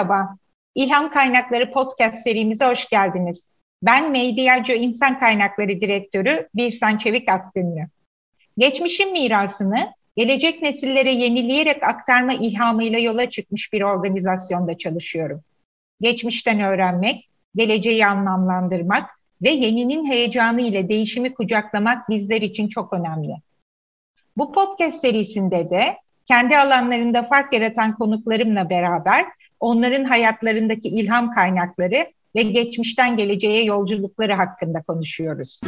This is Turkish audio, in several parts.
merhaba. İlham Kaynakları podcast serimize hoş geldiniz. Ben Medyacı İnsan Kaynakları Direktörü Birsan Çevik Akgünlü. Geçmişin mirasını gelecek nesillere yenileyerek aktarma ilhamıyla yola çıkmış bir organizasyonda çalışıyorum. Geçmişten öğrenmek, geleceği anlamlandırmak ve yeninin heyecanı ile değişimi kucaklamak bizler için çok önemli. Bu podcast serisinde de kendi alanlarında fark yaratan konuklarımla beraber onların hayatlarındaki ilham kaynakları ve geçmişten geleceğe yolculukları hakkında konuşuyoruz.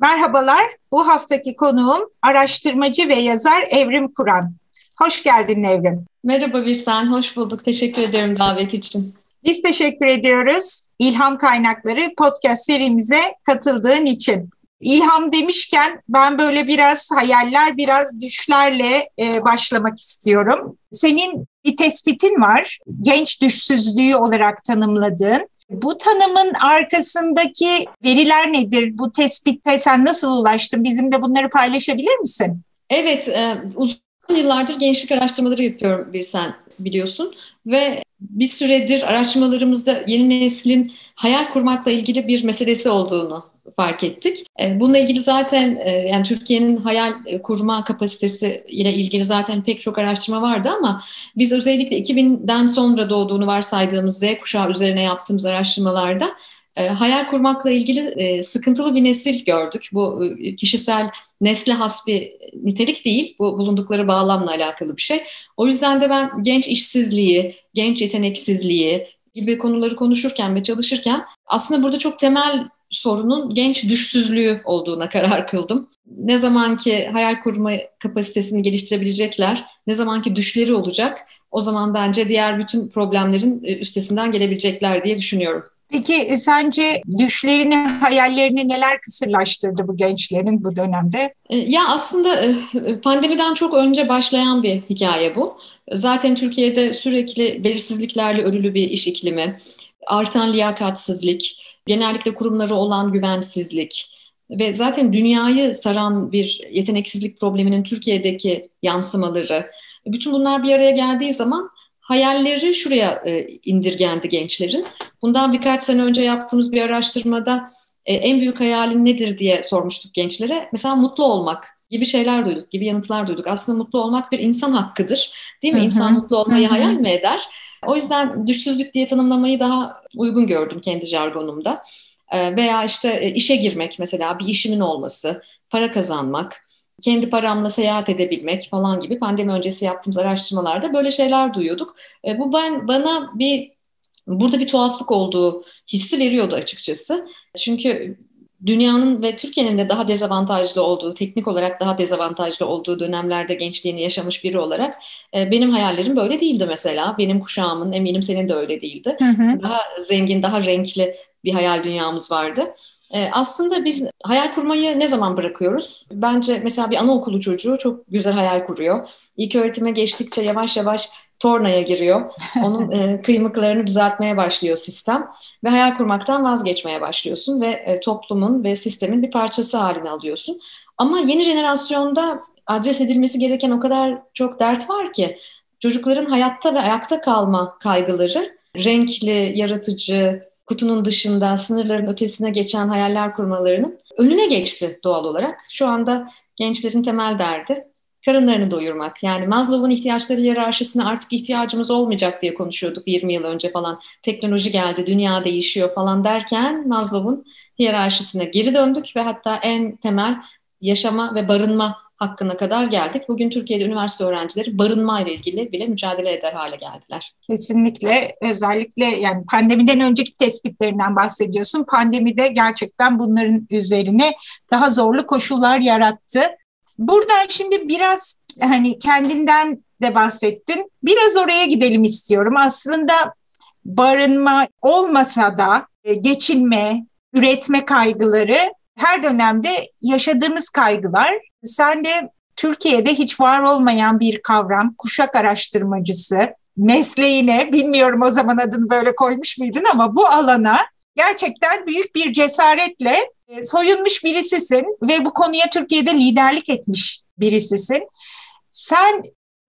Merhabalar, bu haftaki konuğum araştırmacı ve yazar Evrim Kur'an. Hoş geldin Evrim. Merhaba Birsen, hoş bulduk. Teşekkür ederim davet için. Biz teşekkür ediyoruz İlham Kaynakları podcast serimize katıldığın için. İlham demişken ben böyle biraz hayaller, biraz düşlerle e, başlamak istiyorum. Senin bir tespitin var, genç düşsüzlüğü olarak tanımladığın. Bu tanımın arkasındaki veriler nedir? Bu tespitte sen nasıl ulaştın? Bizimle bunları paylaşabilir misin? Evet, e, uzun yıllardır gençlik araştırmaları yapıyorum bir sen biliyorsun ve bir süredir araştırmalarımızda yeni neslin hayal kurmakla ilgili bir meselesi olduğunu fark ettik. E, bununla ilgili zaten e, yani Türkiye'nin hayal e, kurma kapasitesi ile ilgili zaten pek çok araştırma vardı ama biz özellikle 2000'den sonra doğduğunu varsaydığımız Z kuşağı üzerine yaptığımız araştırmalarda hayal kurmakla ilgili sıkıntılı bir nesil gördük. Bu kişisel nesle has bir nitelik değil, bu bulundukları bağlamla alakalı bir şey. O yüzden de ben genç işsizliği, genç yeteneksizliği gibi konuları konuşurken ve çalışırken aslında burada çok temel sorunun genç düşsüzlüğü olduğuna karar kıldım. Ne zaman ki hayal kurma kapasitesini geliştirebilecekler, ne zaman ki düşleri olacak, o zaman bence diğer bütün problemlerin e, üstesinden gelebilecekler diye düşünüyorum. Peki e, sence düşlerini, hayallerini neler kısırlaştırdı bu gençlerin bu dönemde? E, ya aslında pandemiden çok önce başlayan bir hikaye bu. Zaten Türkiye'de sürekli belirsizliklerle örülü bir iş iklimi, artan liyakatsizlik, genellikle kurumları olan güvensizlik ve zaten dünyayı saran bir yeteneksizlik probleminin Türkiye'deki yansımaları, bütün bunlar bir araya geldiği zaman hayalleri şuraya e, indirgendi gençlerin. Bundan birkaç sene önce yaptığımız bir araştırmada e, en büyük hayalin nedir diye sormuştuk gençlere. Mesela mutlu olmak gibi şeyler duyduk, gibi yanıtlar duyduk. Aslında mutlu olmak bir insan hakkıdır. Değil mi? İnsan mutlu olmayı hayal mi eder? O yüzden düşsüzlük diye tanımlamayı daha uygun gördüm kendi jargonumda. Ee, veya işte e, işe girmek mesela bir işimin olması, para kazanmak, kendi paramla seyahat edebilmek falan gibi pandemi öncesi yaptığımız araştırmalarda böyle şeyler duyuyorduk. Ee, bu ben bana bir burada bir tuhaflık olduğu hissi veriyordu açıkçası. Çünkü dünyanın ve Türkiye'nin de daha dezavantajlı olduğu, teknik olarak daha dezavantajlı olduğu dönemlerde gençliğini yaşamış biri olarak e, benim hayallerim böyle değildi mesela. Benim kuşağımın, eminim senin de öyle değildi. Hı hı. Daha zengin, daha renkli bir hayal dünyamız vardı. E, aslında biz hayal kurmayı ne zaman bırakıyoruz? Bence mesela bir anaokulu çocuğu çok güzel hayal kuruyor. İlk öğretime geçtikçe yavaş yavaş tornaya giriyor. Onun e, kıymıklarını düzeltmeye başlıyor sistem ve hayal kurmaktan vazgeçmeye başlıyorsun ve e, toplumun ve sistemin bir parçası haline alıyorsun. Ama yeni jenerasyonda adres edilmesi gereken o kadar çok dert var ki çocukların hayatta ve ayakta kalma kaygıları renkli, yaratıcı, kutunun dışında, sınırların ötesine geçen hayaller kurmalarının önüne geçti doğal olarak. Şu anda gençlerin temel derdi karınlarını doyurmak. Yani Maslow'un ihtiyaçları hiyerarşisine artık ihtiyacımız olmayacak diye konuşuyorduk 20 yıl önce falan. Teknoloji geldi, dünya değişiyor falan derken Maslow'un hiyerarşisine geri döndük ve hatta en temel yaşama ve barınma hakkına kadar geldik. Bugün Türkiye'de üniversite öğrencileri barınma ile ilgili bile mücadele eder hale geldiler. Kesinlikle özellikle yani pandemiden önceki tespitlerinden bahsediyorsun. Pandemide gerçekten bunların üzerine daha zorlu koşullar yarattı. Buradan şimdi biraz hani kendinden de bahsettin. Biraz oraya gidelim istiyorum. Aslında barınma olmasa da e, geçinme, üretme kaygıları her dönemde yaşadığımız kaygılar. Sen de Türkiye'de hiç var olmayan bir kavram, kuşak araştırmacısı, mesleğine, bilmiyorum o zaman adını böyle koymuş muydun ama bu alana gerçekten büyük bir cesaretle soyunmuş birisisin ve bu konuya Türkiye'de liderlik etmiş birisisin. Sen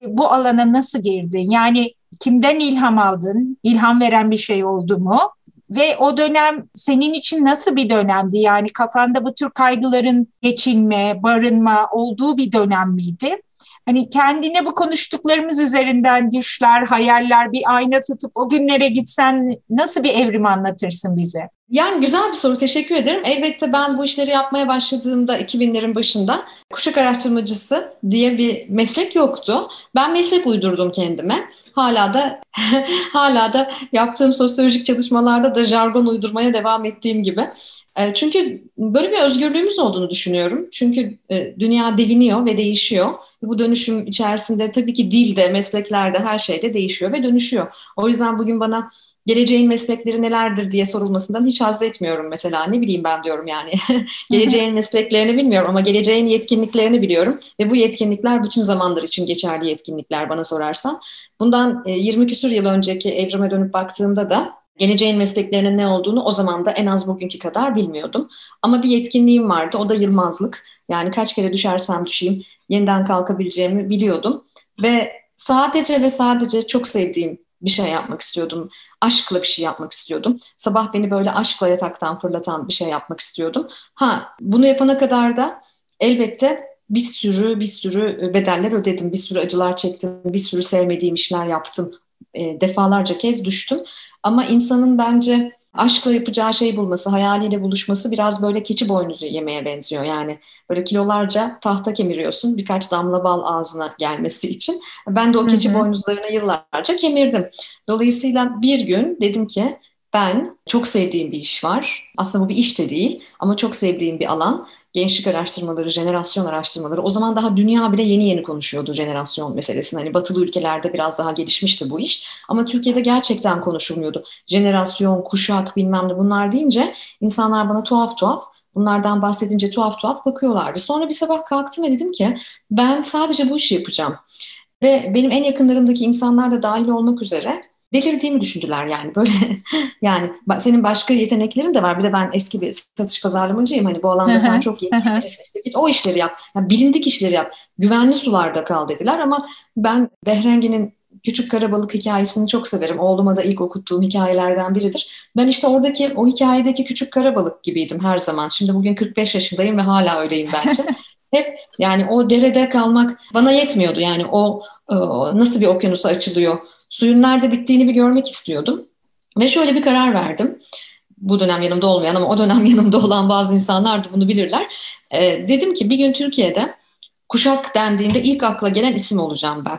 bu alana nasıl girdin? Yani Kimden ilham aldın? İlham veren bir şey oldu mu? Ve o dönem senin için nasıl bir dönemdi? Yani kafanda bu tür kaygıların geçinme, barınma olduğu bir dönem miydi? Hani kendine bu konuştuklarımız üzerinden düşler, hayaller, bir ayna tutup o günlere gitsen nasıl bir evrim anlatırsın bize? Yani güzel bir soru, teşekkür ederim. Elbette ben bu işleri yapmaya başladığımda 2000'lerin başında kuşak araştırmacısı diye bir meslek yoktu. Ben meslek uydurdum kendime. Hala da hala da yaptığım sosyolojik çalışmalarda da jargon uydurmaya devam ettiğim gibi. E, çünkü böyle bir özgürlüğümüz olduğunu düşünüyorum. Çünkü e, dünya deliniyor ve değişiyor. Bu dönüşüm içerisinde tabii ki dilde, mesleklerde, her şeyde değişiyor ve dönüşüyor. O yüzden bugün bana geleceğin meslekleri nelerdir diye sorulmasından hiç haz etmiyorum mesela. Ne bileyim ben diyorum yani. geleceğin mesleklerini bilmiyorum ama geleceğin yetkinliklerini biliyorum. Ve bu yetkinlikler bütün zamanlar için geçerli yetkinlikler bana sorarsan. Bundan 20 e, küsur yıl önceki evrime dönüp baktığımda da geleceğin mesleklerinin ne olduğunu o zaman da en az bugünkü kadar bilmiyordum. Ama bir yetkinliğim vardı, o da yılmazlık. Yani kaç kere düşersem düşeyim yeniden kalkabileceğimi biliyordum. Ve sadece ve sadece çok sevdiğim bir şey yapmak istiyordum. Aşkla bir şey yapmak istiyordum. Sabah beni böyle aşkla yataktan fırlatan bir şey yapmak istiyordum. Ha bunu yapana kadar da elbette bir sürü bir sürü bedeller ödedim. Bir sürü acılar çektim. Bir sürü sevmediğim işler yaptım. E, defalarca kez düştüm. Ama insanın bence aşkla yapacağı şeyi bulması, hayaliyle buluşması biraz böyle keçi boynuzu yemeye benziyor. Yani böyle kilolarca tahta kemiriyorsun birkaç damla bal ağzına gelmesi için. Ben de o keçi hı hı. boynuzlarını yıllarca kemirdim. Dolayısıyla bir gün dedim ki ben çok sevdiğim bir iş var. Aslında bu bir iş de değil ama çok sevdiğim bir alan. Gençlik araştırmaları, jenerasyon araştırmaları. O zaman daha dünya bile yeni yeni konuşuyordu jenerasyon meselesini. Hani batılı ülkelerde biraz daha gelişmişti bu iş. Ama Türkiye'de gerçekten konuşulmuyordu. Jenerasyon, kuşak bilmem ne bunlar deyince insanlar bana tuhaf tuhaf bunlardan bahsedince tuhaf tuhaf bakıyorlardı. Sonra bir sabah kalktım ve dedim ki ben sadece bu işi yapacağım. Ve benim en yakınlarımdaki insanlar da dahil olmak üzere delirdiğimi düşündüler yani böyle yani senin başka yeteneklerin de var bir de ben eski bir satış pazarlamacıyım hani bu alanda sen çok yeteneklisin git o işleri yap yani bilindik işleri yap güvenli sularda kal dediler ama ben Behrengi'nin Küçük Karabalık hikayesini çok severim. Oğluma da ilk okuttuğum hikayelerden biridir. Ben işte oradaki o hikayedeki küçük karabalık gibiydim her zaman. Şimdi bugün 45 yaşındayım ve hala öyleyim bence. Hep yani o derede kalmak bana yetmiyordu. Yani o, o nasıl bir okyanusa açılıyor suyun nerede bittiğini bir görmek istiyordum. Ve şöyle bir karar verdim. Bu dönem yanımda olmayan ama o dönem yanımda olan bazı insanlar da bunu bilirler. Ee, dedim ki bir gün Türkiye'de kuşak dendiğinde ilk akla gelen isim olacağım ben.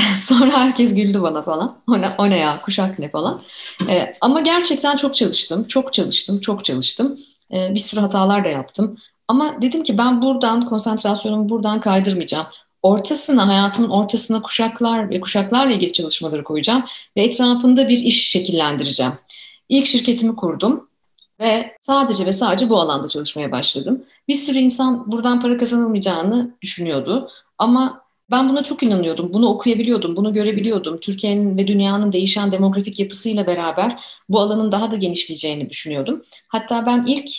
Sonra herkes güldü bana falan. O ne, o ne ya kuşak ne falan. Ee, ama gerçekten çok çalıştım, çok çalıştım, çok çalıştım. Ee, bir sürü hatalar da yaptım. Ama dedim ki ben buradan konsantrasyonumu buradan kaydırmayacağım ortasına, hayatımın ortasına kuşaklar ve kuşaklarla ilgili çalışmaları koyacağım ve etrafında bir iş şekillendireceğim. İlk şirketimi kurdum ve sadece ve sadece bu alanda çalışmaya başladım. Bir sürü insan buradan para kazanılmayacağını düşünüyordu ama ben buna çok inanıyordum. Bunu okuyabiliyordum, bunu görebiliyordum. Türkiye'nin ve dünyanın değişen demografik yapısıyla beraber bu alanın daha da genişleyeceğini düşünüyordum. Hatta ben ilk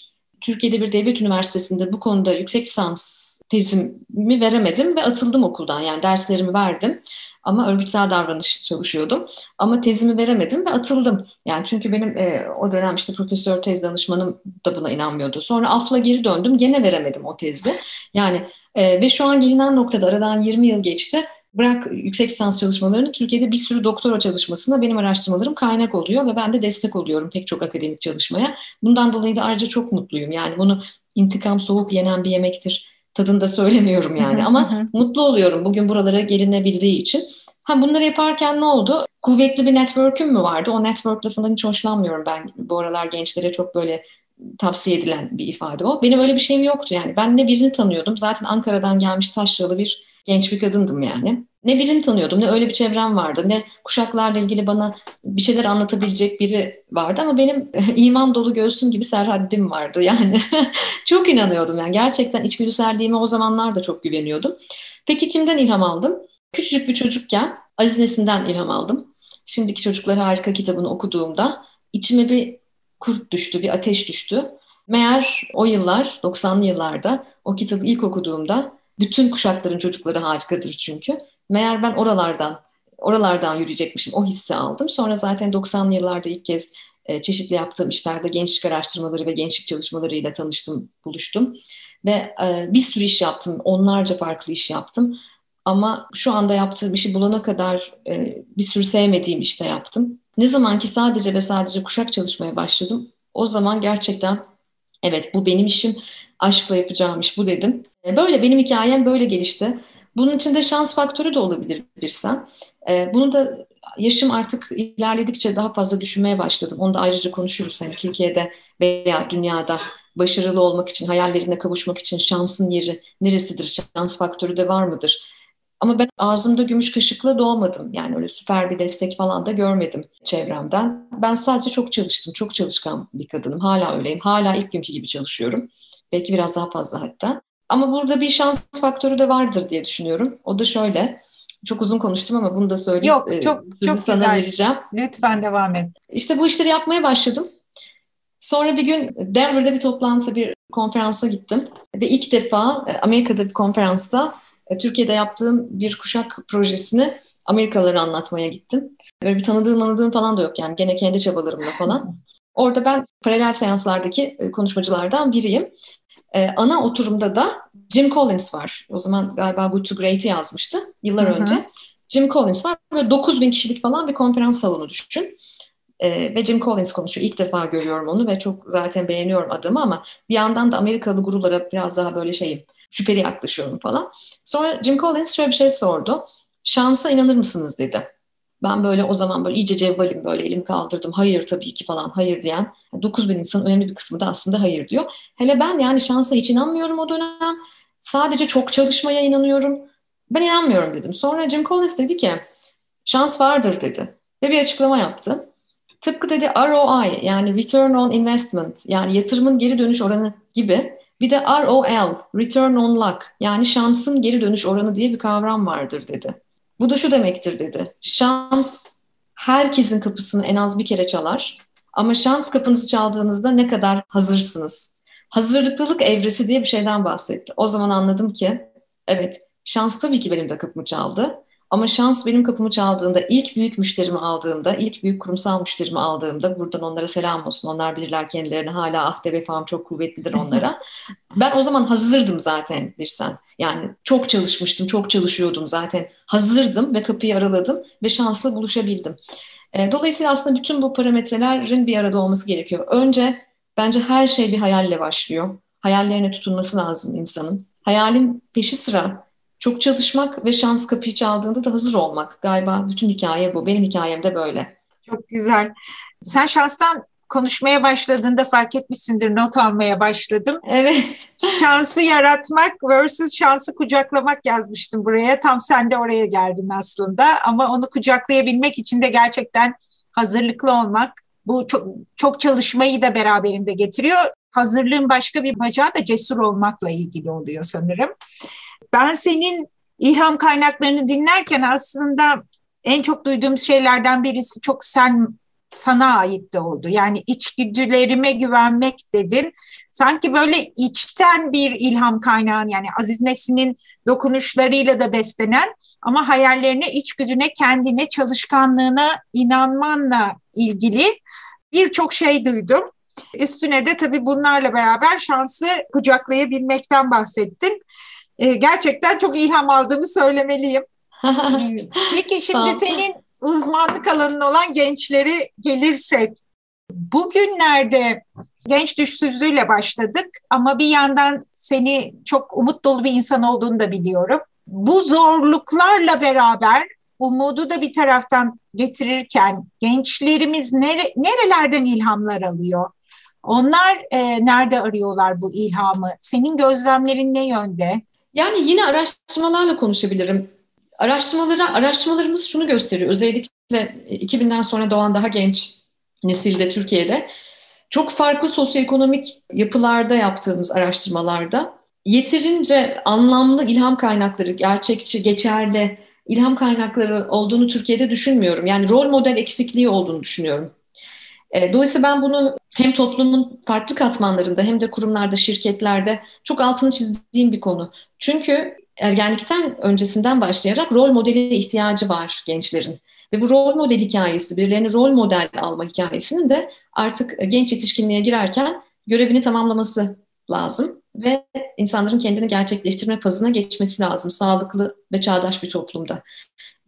Türkiye'de bir devlet üniversitesinde bu konuda yüksek lisans tezimi veremedim ve atıldım okuldan. Yani derslerimi verdim ama örgütsel davranış çalışıyordum. Ama tezimi veremedim ve atıldım. Yani çünkü benim e, o dönem işte profesör tez danışmanım da buna inanmıyordu. Sonra AFL'a geri döndüm. Gene veremedim o tezi. Yani e, ve şu an gelinen noktada aradan 20 yıl geçti. Bırak yüksek lisans çalışmalarını Türkiye'de bir sürü doktora çalışmasında benim araştırmalarım kaynak oluyor ve ben de destek oluyorum pek çok akademik çalışmaya. Bundan dolayı da ayrıca çok mutluyum. Yani bunu intikam soğuk yenen bir yemektir tadında söylemiyorum yani ama mutlu oluyorum bugün buralara gelinebildiği için. Ha bunları yaparken ne oldu? Kuvvetli bir network'üm mü vardı? O network lafından hiç hoşlanmıyorum ben. Bu aralar gençlere çok böyle tavsiye edilen bir ifade o. Benim öyle bir şeyim yoktu yani. Ben ne birini tanıyordum. Zaten Ankara'dan gelmiş taşralı bir genç bir kadındım yani. Ne birini tanıyordum, ne öyle bir çevrem vardı, ne kuşaklarla ilgili bana bir şeyler anlatabilecek biri vardı ama benim iman dolu göğsüm gibi serhaddim vardı yani. çok inanıyordum yani gerçekten içgüdüselliğime o zamanlar da çok güveniyordum. Peki kimden ilham aldım? Küçücük bir çocukken Aziz Nesin'den ilham aldım. Şimdiki Çocuklar Harika kitabını okuduğumda içime bir kurt düştü, bir ateş düştü. Meğer o yıllar, 90'lı yıllarda o kitabı ilk okuduğumda bütün kuşakların çocukları harikadır çünkü. Meğer ben oralardan oralardan yürüyecekmişim. O hissi aldım. Sonra zaten 90'lı yıllarda ilk kez e, çeşitli yaptığım işlerde gençlik araştırmaları ve gençlik çalışmalarıyla tanıştım, buluştum. Ve e, bir sürü iş yaptım, onlarca farklı iş yaptım. Ama şu anda yaptığım işi bulana kadar e, bir sürü sevmediğim işte yaptım. Ne zaman ki sadece ve sadece kuşak çalışmaya başladım, o zaman gerçekten evet bu benim işim, aşkla yapacağım iş bu dedim. Böyle benim hikayem böyle gelişti. Bunun içinde şans faktörü de olabilir bir sen. Bunu da yaşım artık ilerledikçe daha fazla düşünmeye başladım. Onu da ayrıca konuşuruz. Hani Türkiye'de veya dünyada başarılı olmak için, hayallerine kavuşmak için şansın yeri neresidir? Şans faktörü de var mıdır? Ama ben ağzımda gümüş kaşıkla doğmadım. Yani öyle süper bir destek falan da görmedim çevremden. Ben sadece çok çalıştım. Çok çalışkan bir kadınım. Hala öyleyim. Hala ilk günkü gibi çalışıyorum. Belki biraz daha fazla hatta. Ama burada bir şans faktörü de vardır diye düşünüyorum. O da şöyle. Çok uzun konuştum ama bunu da söyleyeyim. Yok e, çok Sözü çok sana güzel. vereceğim. Lütfen devam et. İşte bu işleri yapmaya başladım. Sonra bir gün Denver'da bir toplantıda bir konferansa gittim. Ve ilk defa e, Amerika'da bir konferansta e, Türkiye'de yaptığım bir kuşak projesini Amerikalılara anlatmaya gittim. Böyle bir tanıdığım anladığım falan da yok yani gene kendi çabalarımla falan. Orada ben paralel seanslardaki konuşmacılardan biriyim. Ee, ana oturumda da Jim Collins var. O zaman galiba Good to Great'i yazmıştı yıllar Hı-hı. önce. Jim Collins var. Böyle 9 bin kişilik falan bir konferans salonu düşün. Ee, ve Jim Collins konuşuyor. İlk defa görüyorum onu ve çok zaten beğeniyorum adamı ama bir yandan da Amerikalı gurulara biraz daha böyle şeyim şüpheli yaklaşıyorum falan. Sonra Jim Collins şöyle bir şey sordu. Şansa inanır mısınız dedi. Ben böyle o zaman böyle iyice cevvalim böyle elimi kaldırdım. Hayır tabii ki falan hayır diyen. 9 bin insanın önemli bir kısmı da aslında hayır diyor. Hele ben yani şansa hiç inanmıyorum o dönem. Sadece çok çalışmaya inanıyorum. Ben inanmıyorum dedim. Sonra Jim Collins dedi ki şans vardır dedi. Ve bir açıklama yaptı. Tıpkı dedi ROI yani Return on Investment yani yatırımın geri dönüş oranı gibi bir de ROL Return on Luck yani şansın geri dönüş oranı diye bir kavram vardır dedi. Bu da şu demektir dedi. Şans herkesin kapısını en az bir kere çalar. Ama şans kapınızı çaldığınızda ne kadar hazırsınız? Hazırlıklılık evresi diye bir şeyden bahsetti. O zaman anladım ki evet şans tabii ki benim de kapımı çaldı. Ama şans benim kapımı çaldığında, ilk büyük müşterimi aldığımda, ilk büyük kurumsal müşterimi aldığımda, buradan onlara selam olsun, onlar bilirler kendilerini, hala ahde vefam çok kuvvetlidir onlara. ben o zaman hazırdım zaten bir sen. Yani çok çalışmıştım, çok çalışıyordum zaten. Hazırdım ve kapıyı araladım ve şansla buluşabildim. Dolayısıyla aslında bütün bu parametrelerin bir arada olması gerekiyor. Önce bence her şey bir hayalle başlıyor. Hayallerine tutunması lazım insanın. Hayalin peşi sıra çok çalışmak ve şans kapıyı çaldığında da hazır olmak. Galiba bütün hikaye bu. Benim hikayem de böyle. Çok güzel. Sen şanstan konuşmaya başladığında fark etmişsindir not almaya başladım. Evet. Şansı yaratmak versus şansı kucaklamak yazmıştım buraya. Tam sen de oraya geldin aslında ama onu kucaklayabilmek için de gerçekten hazırlıklı olmak. Bu çok, çok çalışmayı da beraberinde getiriyor. Hazırlığın başka bir bacağı da cesur olmakla ilgili oluyor sanırım. Ben senin ilham kaynaklarını dinlerken aslında en çok duyduğum şeylerden birisi çok sen sana ait de oldu. Yani içgüdülerime güvenmek dedin. Sanki böyle içten bir ilham kaynağın yani Aziz Nesin'in dokunuşlarıyla da beslenen ama hayallerine, içgüdüne, kendine, çalışkanlığına inanmanla ilgili birçok şey duydum. Üstüne de tabii bunlarla beraber şansı kucaklayabilmekten bahsettin. E, gerçekten çok ilham aldığımı söylemeliyim. Peki şimdi senin uzmanlık alanın olan gençleri gelirsek, bugünlerde genç düşsüzlüğüyle başladık ama bir yandan seni çok umut dolu bir insan olduğunu da biliyorum. Bu zorluklarla beraber umudu da bir taraftan getirirken gençlerimiz nere, nerelerden ilhamlar alıyor? Onlar e, nerede arıyorlar bu ilhamı? Senin gözlemlerin ne yönde? Yani yine araştırmalarla konuşabilirim. Araştırmalara, araştırmalarımız şunu gösteriyor. Özellikle 2000'den sonra doğan daha genç nesilde Türkiye'de çok farklı sosyoekonomik yapılarda yaptığımız araştırmalarda yeterince anlamlı ilham kaynakları, gerçekçi, geçerli ilham kaynakları olduğunu Türkiye'de düşünmüyorum. Yani rol model eksikliği olduğunu düşünüyorum. E, dolayısıyla ben bunu hem toplumun farklı katmanlarında hem de kurumlarda, şirketlerde çok altını çizdiğim bir konu. Çünkü ergenlikten öncesinden başlayarak rol modeli ihtiyacı var gençlerin. Ve bu rol model hikayesi, birilerini rol model alma hikayesinin de artık genç yetişkinliğe girerken görevini tamamlaması lazım ve insanların kendini gerçekleştirme fazına geçmesi lazım sağlıklı ve çağdaş bir toplumda.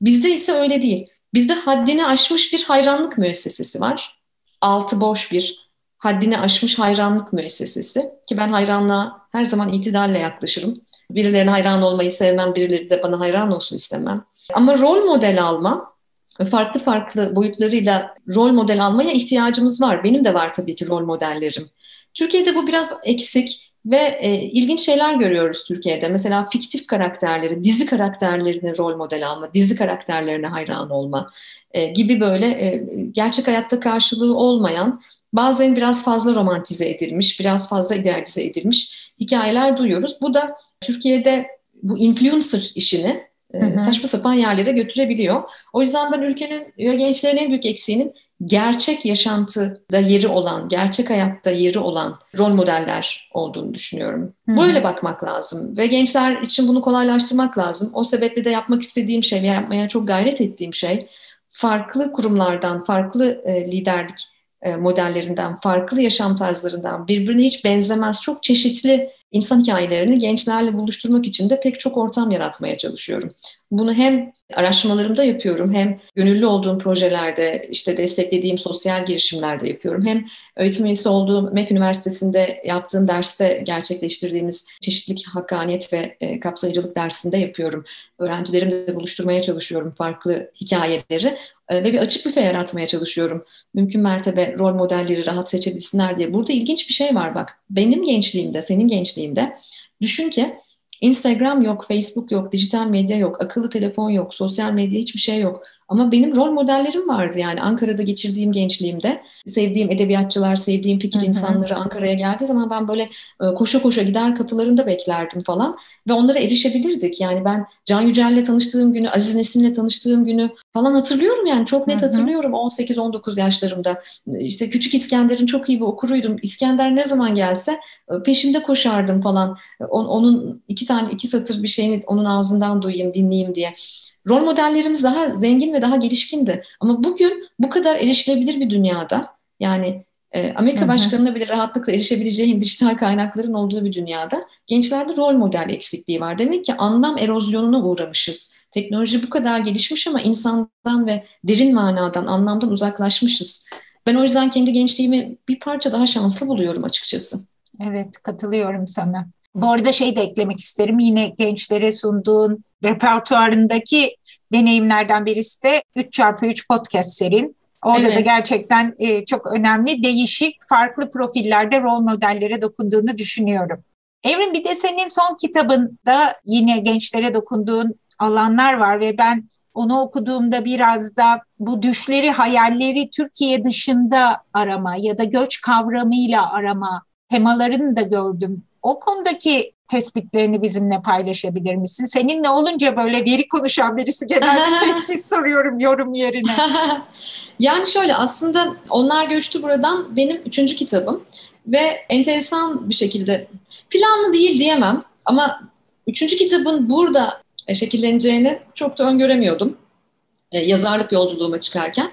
Bizde ise öyle değil. Bizde haddini aşmış bir hayranlık müessesesi var. Altı boş bir haddini aşmış hayranlık müessesesi ki ben hayranlığa her zaman itidalle yaklaşırım. Birilerine hayran olmayı sevmem, birileri de bana hayran olsun istemem. Ama rol model alma, farklı farklı boyutlarıyla rol model almaya ihtiyacımız var. Benim de var tabii ki rol modellerim. Türkiye'de bu biraz eksik ve e, ilginç şeyler görüyoruz Türkiye'de. Mesela fiktif karakterleri, dizi karakterlerini rol model alma, dizi karakterlerine hayran olma e, gibi böyle e, gerçek hayatta karşılığı olmayan, bazen biraz fazla romantize edilmiş, biraz fazla idealize edilmiş hikayeler duyuyoruz. Bu da Türkiye'de bu influencer işini Hı hı. saçma sapan yerlere götürebiliyor. O yüzden ben ülkenin ve gençlerin en büyük eksiğinin gerçek yaşantıda yeri olan, gerçek hayatta yeri olan rol modeller olduğunu düşünüyorum. Hı. Böyle bakmak lazım ve gençler için bunu kolaylaştırmak lazım. O sebeple de yapmak istediğim şey yapmaya çok gayret ettiğim şey farklı kurumlardan, farklı e, liderlik e, modellerinden, farklı yaşam tarzlarından, birbirine hiç benzemez çok çeşitli insan hikayelerini gençlerle buluşturmak için de pek çok ortam yaratmaya çalışıyorum. Bunu hem araştırmalarımda yapıyorum, hem gönüllü olduğum projelerde, işte desteklediğim sosyal girişimlerde yapıyorum. Hem öğretim üyesi olduğum MEF Üniversitesi'nde yaptığım derste gerçekleştirdiğimiz çeşitlilik, hakkaniyet ve e, kapsayıcılık dersinde yapıyorum. Öğrencilerimle buluşturmaya çalışıyorum farklı hikayeleri e, ve bir açık büfe yaratmaya çalışıyorum. Mümkün mertebe rol modelleri rahat seçebilsinler diye. Burada ilginç bir şey var bak. Benim gençliğimde, senin gençliğinde düşün ki Instagram yok, Facebook yok, dijital medya yok, akıllı telefon yok, sosyal medya hiçbir şey yok. Ama benim rol modellerim vardı yani Ankara'da geçirdiğim gençliğimde. Sevdiğim edebiyatçılar, sevdiğim fikir insanları Ankara'ya geldiği zaman ben böyle e, koşa koşa gider kapılarında beklerdim falan. Ve onlara erişebilirdik. Yani ben Can Yücel'le tanıştığım günü, Aziz Nesin'le tanıştığım günü falan hatırlıyorum yani. Çok net hatırlıyorum 18-19 yaşlarımda. İşte Küçük İskender'in çok iyi bir okuruydum. İskender ne zaman gelse e, peşinde koşardım falan. Onun iki tane, iki satır bir şeyini onun ağzından duyayım, dinleyeyim diye. Rol modellerimiz daha zengin ve daha gelişkindi. Ama bugün bu kadar erişilebilir bir dünyada yani e, Amerika Başkanı'na bile rahatlıkla erişebileceğin dijital kaynakların olduğu bir dünyada gençlerde rol model eksikliği var. Demek ki anlam erozyonuna uğramışız. Teknoloji bu kadar gelişmiş ama insandan ve derin manadan, anlamdan uzaklaşmışız. Ben o yüzden kendi gençliğimi bir parça daha şanslı buluyorum açıkçası. Evet, katılıyorum sana. Bu arada şey de eklemek isterim. Yine gençlere sunduğun repertuarındaki deneyimlerden birisi de 3x3 podcast serin. Orada evet. da gerçekten e, çok önemli, değişik, farklı profillerde rol modellere dokunduğunu düşünüyorum. Evrim bir de senin son kitabında yine gençlere dokunduğun alanlar var ve ben onu okuduğumda biraz da bu düşleri, hayalleri Türkiye dışında arama ya da göç kavramıyla arama temalarını da gördüm. O konudaki tespitlerini bizimle paylaşabilir misin? Seninle olunca böyle veri konuşan birisi genelde tespit soruyorum yorum yerine. yani şöyle aslında Onlar Göçtü Buradan benim üçüncü kitabım ve enteresan bir şekilde planlı değil diyemem ama üçüncü kitabın burada şekilleneceğini çok da öngöremiyordum e, yazarlık yolculuğuma çıkarken.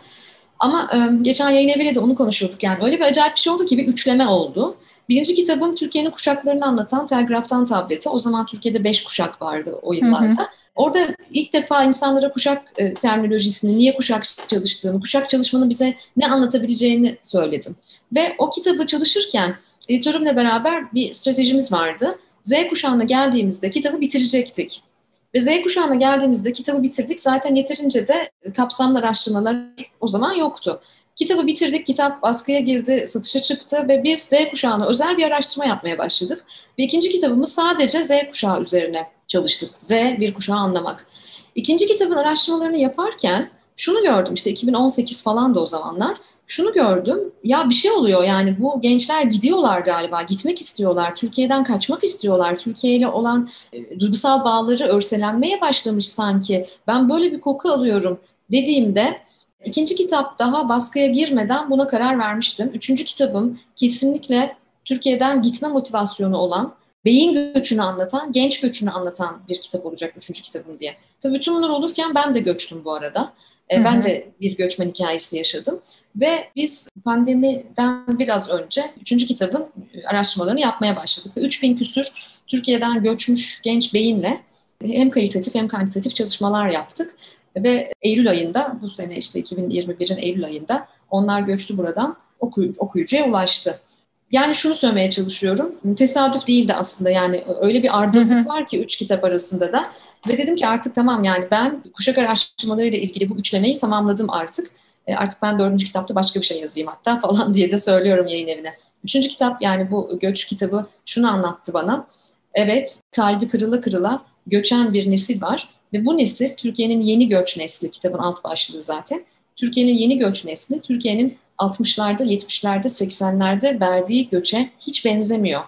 Ama e, geçen yayın eviyle de onu konuşuyorduk yani öyle bir acayip bir şey oldu ki bir üçleme oldu. Birinci kitabım Türkiye'nin kuşaklarını anlatan Telgraftan Tablete. O zaman Türkiye'de beş kuşak vardı o yıllarda. Hı hı. Orada ilk defa insanlara kuşak e, terminolojisini, niye kuşak çalıştığını, kuşak çalışmanın bize ne anlatabileceğini söyledim. Ve o kitabı çalışırken editörümle beraber bir stratejimiz vardı. Z kuşağına geldiğimizde kitabı bitirecektik. Ve Z kuşağına geldiğimizde kitabı bitirdik. Zaten yeterince de kapsamlı araştırmalar o zaman yoktu. Kitabı bitirdik, kitap baskıya girdi, satışa çıktı ve biz Z kuşağına özel bir araştırma yapmaya başladık. Ve ikinci kitabımız sadece Z kuşağı üzerine çalıştık. Z bir kuşağı anlamak. İkinci kitabın araştırmalarını yaparken şunu gördüm işte 2018 falan da o zamanlar. Şunu gördüm ya bir şey oluyor yani bu gençler gidiyorlar galiba gitmek istiyorlar Türkiye'den kaçmak istiyorlar Türkiye ile olan e, duygusal bağları örselenmeye başlamış sanki ben böyle bir koku alıyorum dediğimde ikinci kitap daha baskıya girmeden buna karar vermiştim. Üçüncü kitabım kesinlikle Türkiye'den gitme motivasyonu olan beyin göçünü anlatan, genç göçünü anlatan bir kitap olacak üçüncü kitabım diye. Tabii bütün bunlar olurken ben de göçtüm bu arada. E, ben de bir göçmen hikayesi yaşadım. Ve biz pandemiden biraz önce üçüncü kitabın araştırmalarını yapmaya başladık. 3000 küsür Türkiye'den göçmüş genç beyinle hem kalitatif hem kantitatif çalışmalar yaptık. Ve Eylül ayında, bu sene işte 2021'in Eylül ayında onlar göçtü buradan, okuy okuyucuya ulaştı. Yani şunu söylemeye çalışıyorum, tesadüf değildi aslında yani öyle bir ardılık var ki üç kitap arasında da. Ve dedim ki artık tamam yani ben kuşak araştırmalarıyla ilgili bu üçlemeyi tamamladım artık. E artık ben dördüncü kitapta başka bir şey yazayım hatta falan diye de söylüyorum yayın evine. Üçüncü kitap yani bu göç kitabı şunu anlattı bana. Evet kalbi kırıla kırıla göçen bir nesil var ve bu nesil Türkiye'nin yeni göç nesli kitabın alt başlığı zaten. Türkiye'nin yeni göç nesli Türkiye'nin 60'larda, 70'lerde, 80'lerde verdiği göçe hiç benzemiyor.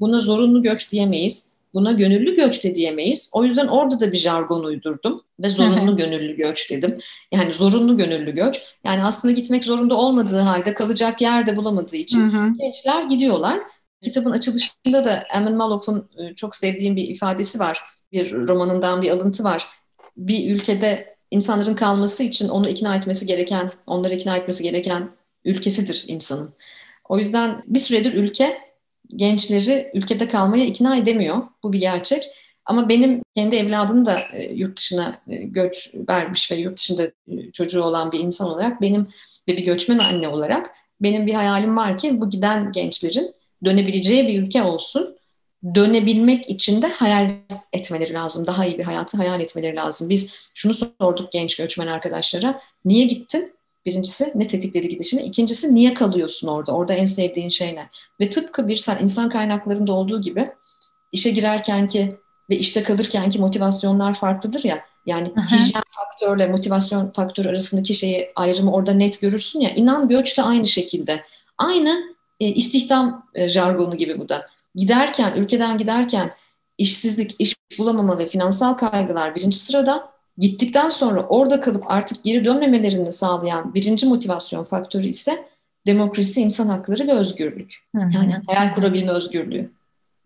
Buna zorunlu göç diyemeyiz. Buna gönüllü göç de diyemeyiz. O yüzden orada da bir jargon uydurdum ve zorunlu gönüllü göç dedim. Yani zorunlu gönüllü göç. Yani aslında gitmek zorunda olmadığı halde kalacak yer de bulamadığı için gençler gidiyorlar. Kitabın açılışında da Emin Malof'un e, çok sevdiğim bir ifadesi var. Bir romanından bir alıntı var. Bir ülkede insanların kalması için onu ikna etmesi gereken, onları ikna etmesi gereken ülkesidir insanın. O yüzden bir süredir ülke gençleri ülkede kalmaya ikna edemiyor. Bu bir gerçek. Ama benim kendi evladım da e, yurt dışına e, göç vermiş ve yurt dışında e, çocuğu olan bir insan olarak benim ve bir göçmen anne olarak benim bir hayalim var ki bu giden gençlerin dönebileceği bir ülke olsun. Dönebilmek için de hayal etmeleri lazım. Daha iyi bir hayatı hayal etmeleri lazım. Biz şunu sorduk genç göçmen arkadaşlara. Niye gittin? Birincisi ne tetikledi gidişini. İkincisi niye kalıyorsun orada? Orada en sevdiğin şey ne? Ve tıpkı bir sen insan kaynaklarında olduğu gibi işe girerken ki ve işte kalırken ki motivasyonlar farklıdır ya. Yani Aha. hijyen faktörle motivasyon faktörü arasındaki şeyi ayrımı orada net görürsün ya. İnan göç de aynı şekilde. Aynı e, istihdam e, jargonu gibi bu da. Giderken, ülkeden giderken işsizlik, iş bulamama ve finansal kaygılar birinci sırada Gittikten sonra orada kalıp artık geri dönmemelerini sağlayan birinci motivasyon faktörü ise demokrasi, insan hakları ve özgürlük. Yani hayal kurabilme özgürlüğü.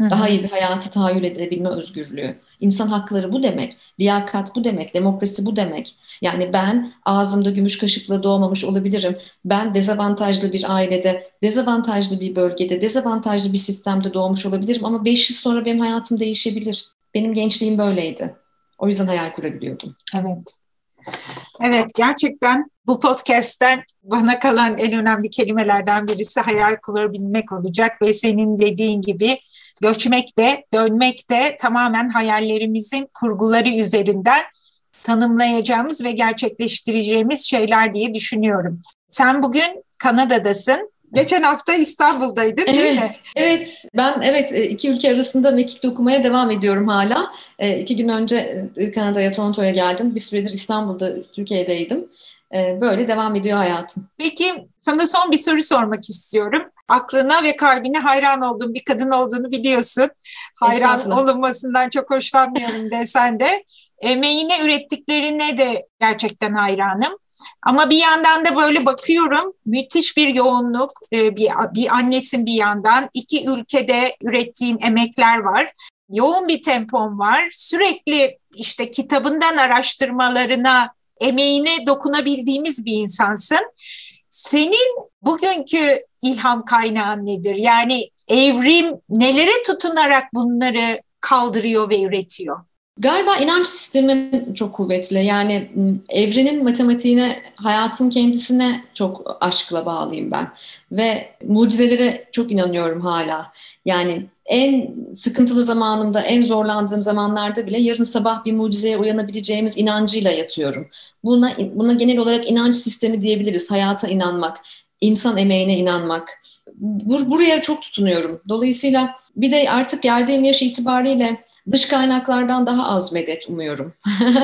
Daha iyi bir hayatı tahayyül edebilme özgürlüğü. İnsan hakları bu demek. Liyakat bu demek. Demokrasi bu demek. Yani ben ağzımda gümüş kaşıkla doğmamış olabilirim. Ben dezavantajlı bir ailede, dezavantajlı bir bölgede, dezavantajlı bir sistemde doğmuş olabilirim. Ama beş yıl sonra benim hayatım değişebilir. Benim gençliğim böyleydi. O yüzden hayal kurabiliyordum. Evet. Evet gerçekten bu podcast'ten bana kalan en önemli kelimelerden birisi hayal kurabilmek olacak ve senin dediğin gibi göçmek de dönmek de tamamen hayallerimizin kurguları üzerinden tanımlayacağımız ve gerçekleştireceğimiz şeyler diye düşünüyorum. Sen bugün Kanada'dasın Geçen hafta İstanbul'daydın evet, değil mi? Evet, ben evet e, iki ülke arasında mekikli okumaya devam ediyorum hala. E, iki gün önce e, Kanada'ya, Toronto'ya geldim. Bir süredir İstanbul'da, Türkiye'deydim. Böyle devam ediyor hayatım. Peki sana son bir soru sormak istiyorum. Aklına ve kalbine hayran olduğum bir kadın olduğunu biliyorsun. Hayran olunmasından çok hoşlanmıyorum desen de emeğine ürettiklerine de gerçekten hayranım. Ama bir yandan da böyle bakıyorum müthiş bir yoğunluk, e, bir, bir annesin bir yandan, iki ülkede ürettiğin emekler var. Yoğun bir tempon var. Sürekli işte kitabından araştırmalarına, emeğine dokunabildiğimiz bir insansın. Senin bugünkü ilham kaynağın nedir? Yani evrim nelere tutunarak bunları kaldırıyor ve üretiyor? Galiba inanç sistemim çok kuvvetli. Yani evrenin matematiğine, hayatın kendisine çok aşkla bağlıyım ben. Ve mucizelere çok inanıyorum hala. Yani en sıkıntılı zamanımda, en zorlandığım zamanlarda bile yarın sabah bir mucizeye uyanabileceğimiz inancıyla yatıyorum. Buna, buna genel olarak inanç sistemi diyebiliriz. Hayata inanmak, insan emeğine inanmak. Bur buraya çok tutunuyorum. Dolayısıyla bir de artık geldiğim yaş itibariyle Dış kaynaklardan daha az medet umuyorum.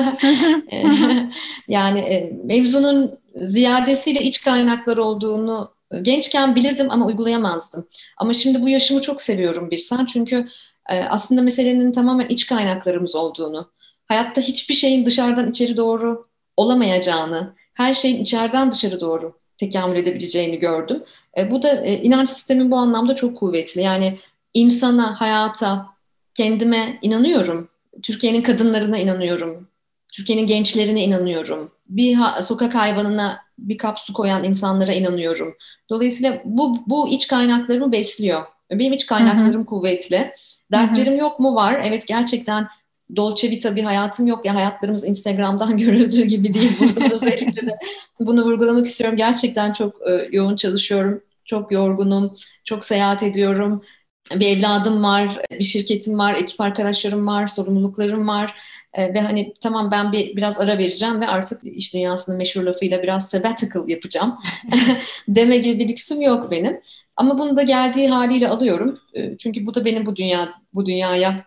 yani e, mevzunun ziyadesiyle iç kaynaklar olduğunu gençken bilirdim ama uygulayamazdım. Ama şimdi bu yaşımı çok seviyorum bir sen çünkü e, aslında meselenin tamamen iç kaynaklarımız olduğunu, hayatta hiçbir şeyin dışarıdan içeri doğru olamayacağını, her şeyin içeriden dışarı doğru tekamül edebileceğini gördüm. E, bu da inanç sistemin bu anlamda çok kuvvetli. Yani insana, hayata, kendime inanıyorum. Türkiye'nin kadınlarına inanıyorum. Türkiye'nin gençlerine inanıyorum. Bir ha- sokak hayvanına bir kap su koyan insanlara inanıyorum. Dolayısıyla bu, bu iç kaynaklarımı besliyor. Benim iç kaynaklarım Hı-hı. kuvvetli. Dertlerim Hı-hı. yok mu? Var. Evet gerçekten Dolce Vita bir hayatım yok. Ya hayatlarımız Instagram'dan görüldüğü gibi değil. Burada özellikle de bunu vurgulamak istiyorum. Gerçekten çok e, yoğun çalışıyorum. Çok yorgunum. Çok seyahat ediyorum. Bir evladım var, bir şirketim var, ekip arkadaşlarım var, sorumluluklarım var. E, ve hani tamam ben bir biraz ara vereceğim ve artık iş dünyasının meşhur lafıyla biraz sabbatical yapacağım deme gibi bir lüksüm yok benim. Ama bunu da geldiği haliyle alıyorum. E, çünkü bu da benim bu dünya bu dünyaya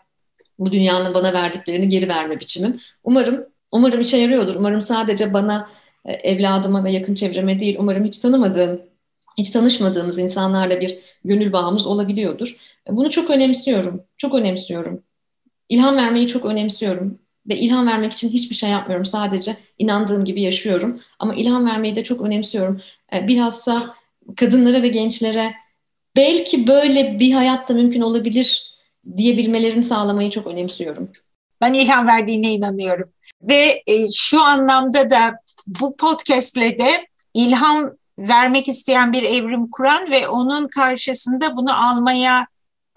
bu dünyanın bana verdiklerini geri verme biçimim. Umarım umarım işe yarıyordur. Umarım sadece bana e, evladıma ve yakın çevreme değil, umarım hiç tanımadığım, hiç tanışmadığımız insanlarla bir gönül bağımız olabiliyordur. E, bunu çok önemsiyorum. Çok önemsiyorum. İlham vermeyi çok önemsiyorum ve ilham vermek için hiçbir şey yapmıyorum. Sadece inandığım gibi yaşıyorum. Ama ilham vermeyi de çok önemsiyorum. E, bilhassa kadınlara ve gençlere belki böyle bir hayatta mümkün olabilir diyebilmelerini sağlamayı çok önemsiyorum. Ben ilham verdiğine inanıyorum. Ve e, şu anlamda da bu podcastle de ilham vermek isteyen bir evrim kuran ve onun karşısında bunu almaya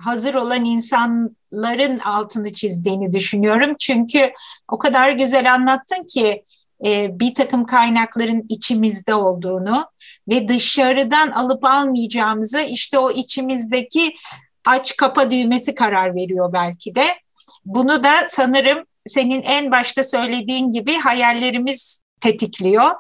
hazır olan insanların altını çizdiğini düşünüyorum. Çünkü o kadar güzel anlattın ki e, bir takım kaynakların içimizde olduğunu ve dışarıdan alıp almayacağımızı işte o içimizdeki aç kapa düğmesi karar veriyor belki de. Bunu da sanırım senin en başta söylediğin gibi hayallerimiz tetikliyor.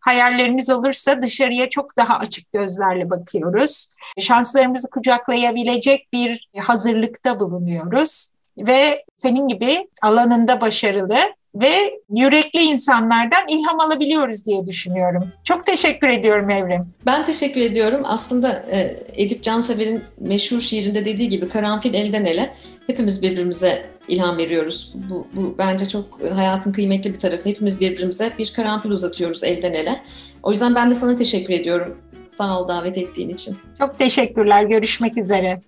Hayallerimiz olursa dışarıya çok daha açık gözlerle bakıyoruz. Şanslarımızı kucaklayabilecek bir hazırlıkta bulunuyoruz ve senin gibi alanında başarılı ve yürekli insanlardan ilham alabiliyoruz diye düşünüyorum. Çok teşekkür ediyorum Evrim. Ben teşekkür ediyorum. Aslında e, Edip Cansever'in meşhur şiirinde dediği gibi karanfil elden ele hepimiz birbirimize ilham veriyoruz. Bu, bu bence çok hayatın kıymetli bir tarafı. Hepimiz birbirimize bir karanfil uzatıyoruz elden ele. O yüzden ben de sana teşekkür ediyorum. Sağ ol davet ettiğin için. Çok teşekkürler. Görüşmek üzere.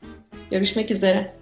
Görüşmek üzere.